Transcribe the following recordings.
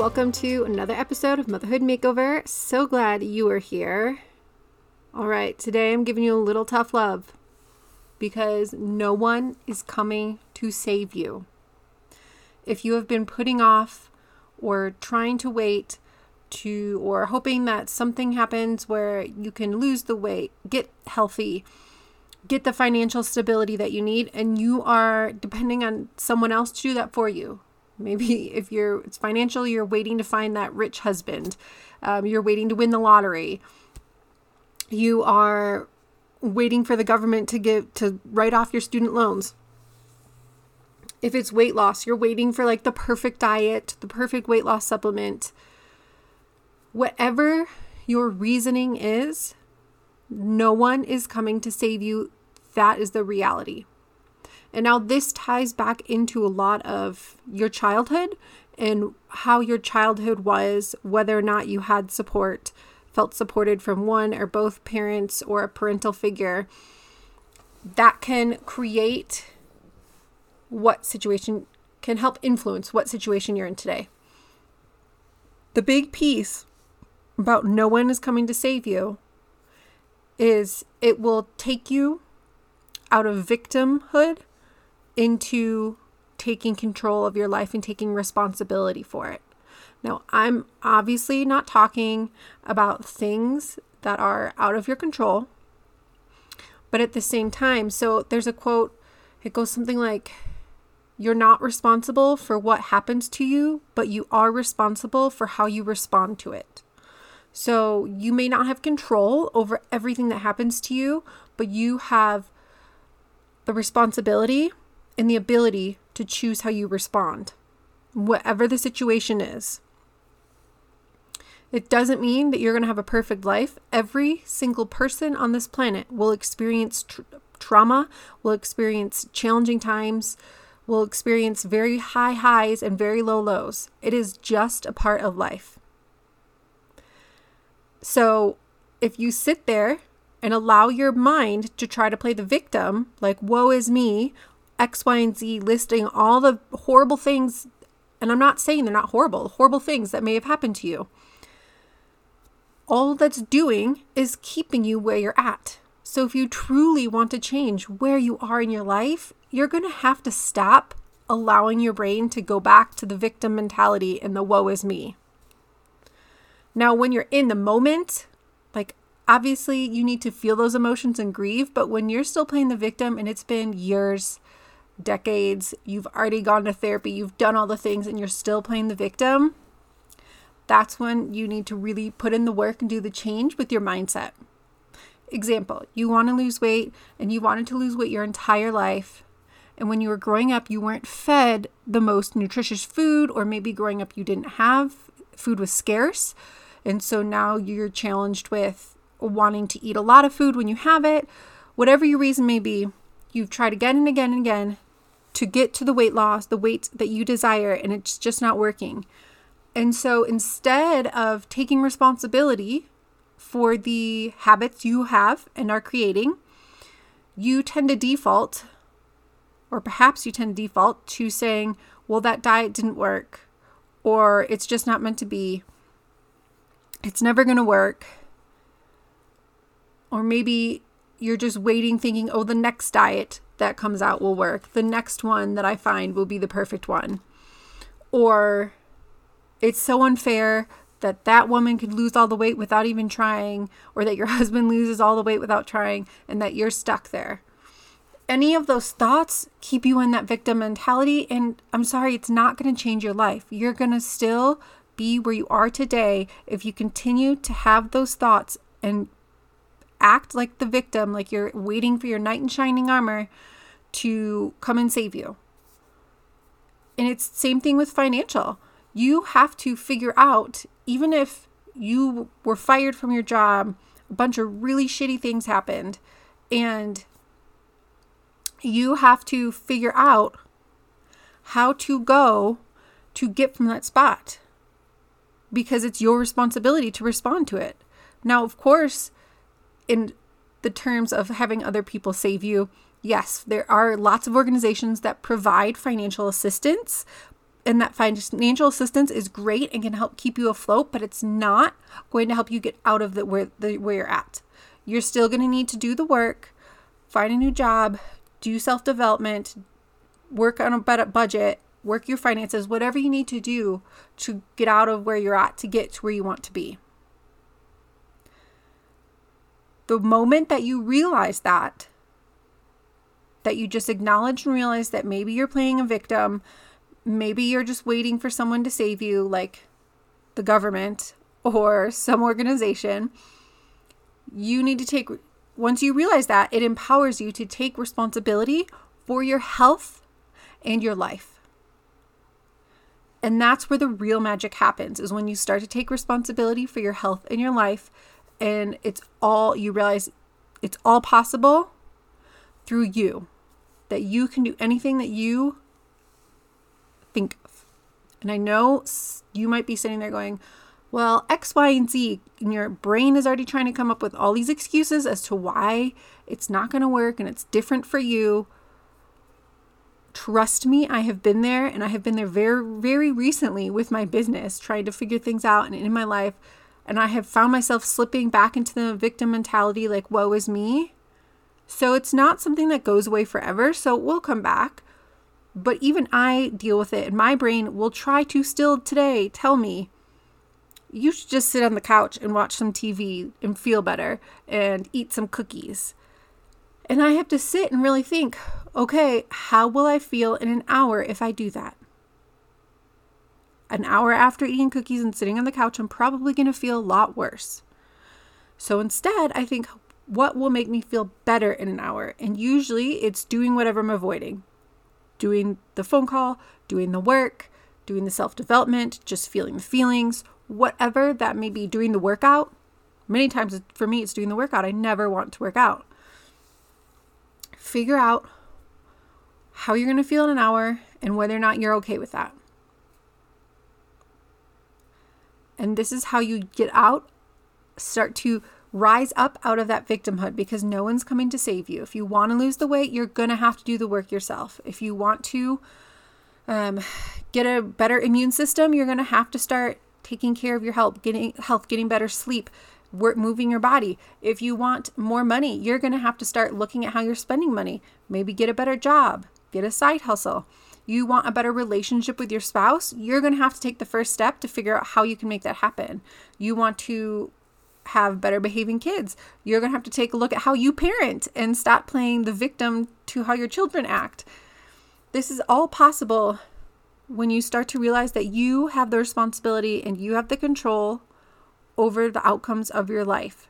Welcome to another episode of Motherhood Makeover. So glad you are here. All right, today I'm giving you a little tough love because no one is coming to save you. If you have been putting off or trying to wait to, or hoping that something happens where you can lose the weight, get healthy, get the financial stability that you need, and you are depending on someone else to do that for you. Maybe if you're it's financial, you're waiting to find that rich husband. Um, you're waiting to win the lottery. You are waiting for the government to give to write off your student loans. If it's weight loss, you're waiting for like the perfect diet, the perfect weight loss supplement. Whatever your reasoning is, no one is coming to save you. That is the reality. And now this ties back into a lot of your childhood and how your childhood was, whether or not you had support, felt supported from one or both parents or a parental figure. That can create what situation can help influence what situation you're in today. The big piece about no one is coming to save you is it will take you out of victimhood into taking control of your life and taking responsibility for it. Now, I'm obviously not talking about things that are out of your control, but at the same time, so there's a quote, it goes something like, You're not responsible for what happens to you, but you are responsible for how you respond to it. So you may not have control over everything that happens to you, but you have the responsibility and the ability to choose how you respond, whatever the situation is. It doesn't mean that you're going to have a perfect life. Every single person on this planet will experience tr- trauma, will experience challenging times, will experience very high highs and very low lows. It is just a part of life. So, if you sit there and allow your mind to try to play the victim, like, woe is me, X, Y, and Z, listing all the horrible things. And I'm not saying they're not horrible, horrible things that may have happened to you. All that's doing is keeping you where you're at. So if you truly want to change where you are in your life, you're going to have to stop allowing your brain to go back to the victim mentality and the woe is me. Now, when you're in the moment, like obviously you need to feel those emotions and grieve, but when you're still playing the victim and it's been years, decades, you've already gone to therapy, you've done all the things, and you're still playing the victim, that's when you need to really put in the work and do the change with your mindset. Example, you want to lose weight and you wanted to lose weight your entire life. And when you were growing up, you weren't fed the most nutritious food, or maybe growing up you didn't have food was scarce. And so now you're challenged with wanting to eat a lot of food when you have it. Whatever your reason may be, you've tried again and again and again to get to the weight loss, the weight that you desire, and it's just not working. And so instead of taking responsibility for the habits you have and are creating, you tend to default, or perhaps you tend to default to saying, well, that diet didn't work, or it's just not meant to be, it's never going to work. Or maybe you're just waiting, thinking, oh, the next diet that comes out will work. The next one that I find will be the perfect one. Or it's so unfair that that woman could lose all the weight without even trying, or that your husband loses all the weight without trying, and that you're stuck there. Any of those thoughts keep you in that victim mentality, and I'm sorry, it's not going to change your life. You're going to still be where you are today if you continue to have those thoughts and act like the victim, like you're waiting for your knight in shining armor to come and save you. And it's same thing with financial. You have to figure out, even if you were fired from your job, a bunch of really shitty things happened, and you have to figure out how to go to get from that spot because it's your responsibility to respond to it. Now, of course, in the terms of having other people save you, yes, there are lots of organizations that provide financial assistance, and that financial assistance is great and can help keep you afloat, but it's not going to help you get out of the where the where you're at. You're still going to need to do the work, find a new job, do self-development, work on a better budget, work your finances, whatever you need to do to get out of where you're at to get to where you want to be. The moment that you realize that, that you just acknowledge and realize that maybe you're playing a victim, maybe you're just waiting for someone to save you, like the government or some organization, you need to take, once you realize that, it empowers you to take responsibility for your health and your life. And that's where the real magic happens is when you start to take responsibility for your health and your life and it's all you realize it's all possible through you. That you can do anything that you think of. And I know you might be sitting there going, well, X, Y, and Z, and your brain is already trying to come up with all these excuses as to why it's not going to work and it's different for you. Trust me, I have been there and I have been there very, very recently with my business, trying to figure things out and in my life. And I have found myself slipping back into the victim mentality like, woe is me. So it's not something that goes away forever. So it will come back. But even I deal with it, and my brain will try to still today tell me, you should just sit on the couch and watch some TV and feel better and eat some cookies. And I have to sit and really think, okay, how will I feel in an hour if I do that? An hour after eating cookies and sitting on the couch, I'm probably going to feel a lot worse. So instead, I think, what will make me feel better in an hour? And usually it's doing whatever I'm avoiding doing the phone call, doing the work, doing the self development, just feeling the feelings, whatever that may be, doing the workout. Many times for me, it's doing the workout. I never want to work out. Figure out how you're going to feel in an hour and whether or not you're okay with that. And this is how you get out, start to rise up out of that victimhood because no one's coming to save you. If you want to lose the weight, you're going to have to do the work yourself. If you want to um, get a better immune system, you're going to have to start taking care of your health, getting health, getting better sleep, work, moving your body. If you want more money, you're going to have to start looking at how you're spending money. Maybe get a better job, get a side hustle. You want a better relationship with your spouse, you're going to have to take the first step to figure out how you can make that happen. You want to have better behaving kids. You're going to have to take a look at how you parent and stop playing the victim to how your children act. This is all possible when you start to realize that you have the responsibility and you have the control over the outcomes of your life.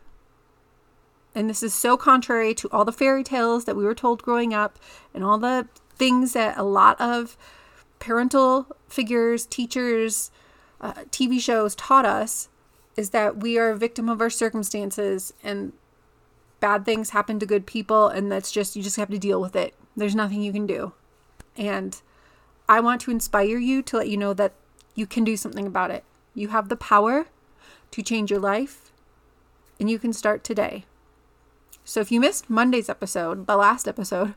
And this is so contrary to all the fairy tales that we were told growing up and all the things that a lot of parental figures, teachers, uh, TV shows taught us is that we are a victim of our circumstances and bad things happen to good people and that's just you just have to deal with it. There's nothing you can do. And I want to inspire you to let you know that you can do something about it. You have the power to change your life and you can start today. So if you missed Monday's episode, the last episode,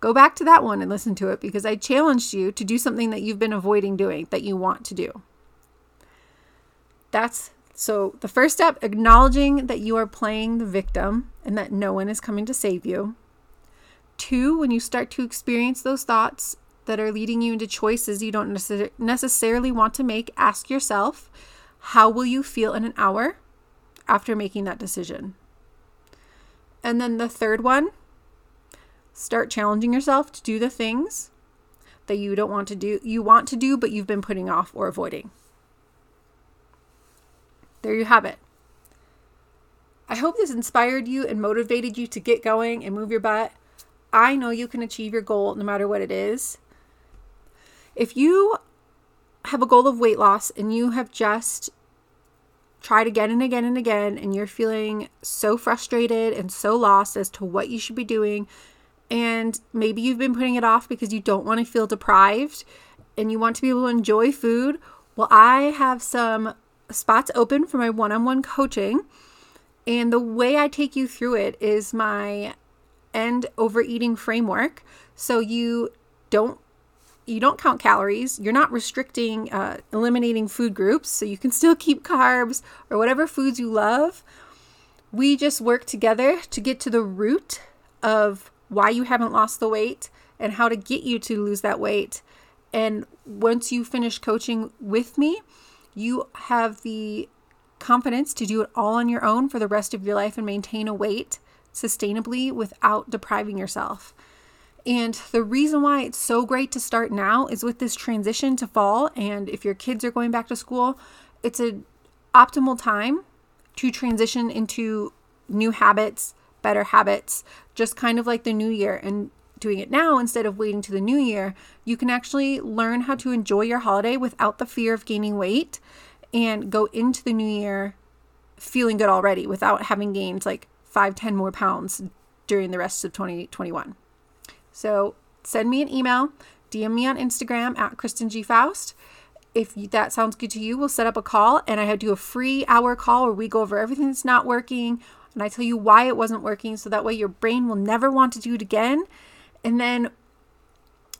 go back to that one and listen to it because I challenged you to do something that you've been avoiding doing that you want to do. That's so, the first step, acknowledging that you are playing the victim and that no one is coming to save you. Two, when you start to experience those thoughts that are leading you into choices you don't necess- necessarily want to make, ask yourself, how will you feel in an hour after making that decision? And then the third one, start challenging yourself to do the things that you don't want to do, you want to do, but you've been putting off or avoiding there you have it. I hope this inspired you and motivated you to get going and move your butt. I know you can achieve your goal no matter what it is. If you have a goal of weight loss and you have just tried again and again and again, and you're feeling so frustrated and so lost as to what you should be doing, and maybe you've been putting it off because you don't want to feel deprived and you want to be able to enjoy food, well, I have some spots open for my one on one coaching. And the way I take you through it is my end overeating framework. So you don't you don't count calories. You're not restricting, uh, eliminating food groups, so you can still keep carbs or whatever foods you love. We just work together to get to the root of why you haven't lost the weight and how to get you to lose that weight. And once you finish coaching with me, you have the confidence to do it all on your own for the rest of your life and maintain a weight sustainably without depriving yourself. And the reason why it's so great to start now is with this transition to fall and if your kids are going back to school, it's an optimal time to transition into new habits, better habits, just kind of like the new year and doing it now instead of waiting to the new year, you can actually learn how to enjoy your holiday without the fear of gaining weight and go into the new year feeling good already without having gained like five, 10 more pounds during the rest of 2021. So send me an email, DM me on Instagram at Kristen G. Faust. If that sounds good to you, we'll set up a call and I do a free hour call where we go over everything that's not working and I tell you why it wasn't working so that way your brain will never want to do it again. And then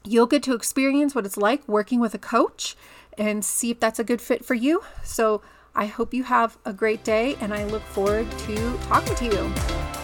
you'll get to experience what it's like working with a coach and see if that's a good fit for you. So I hope you have a great day and I look forward to talking to you.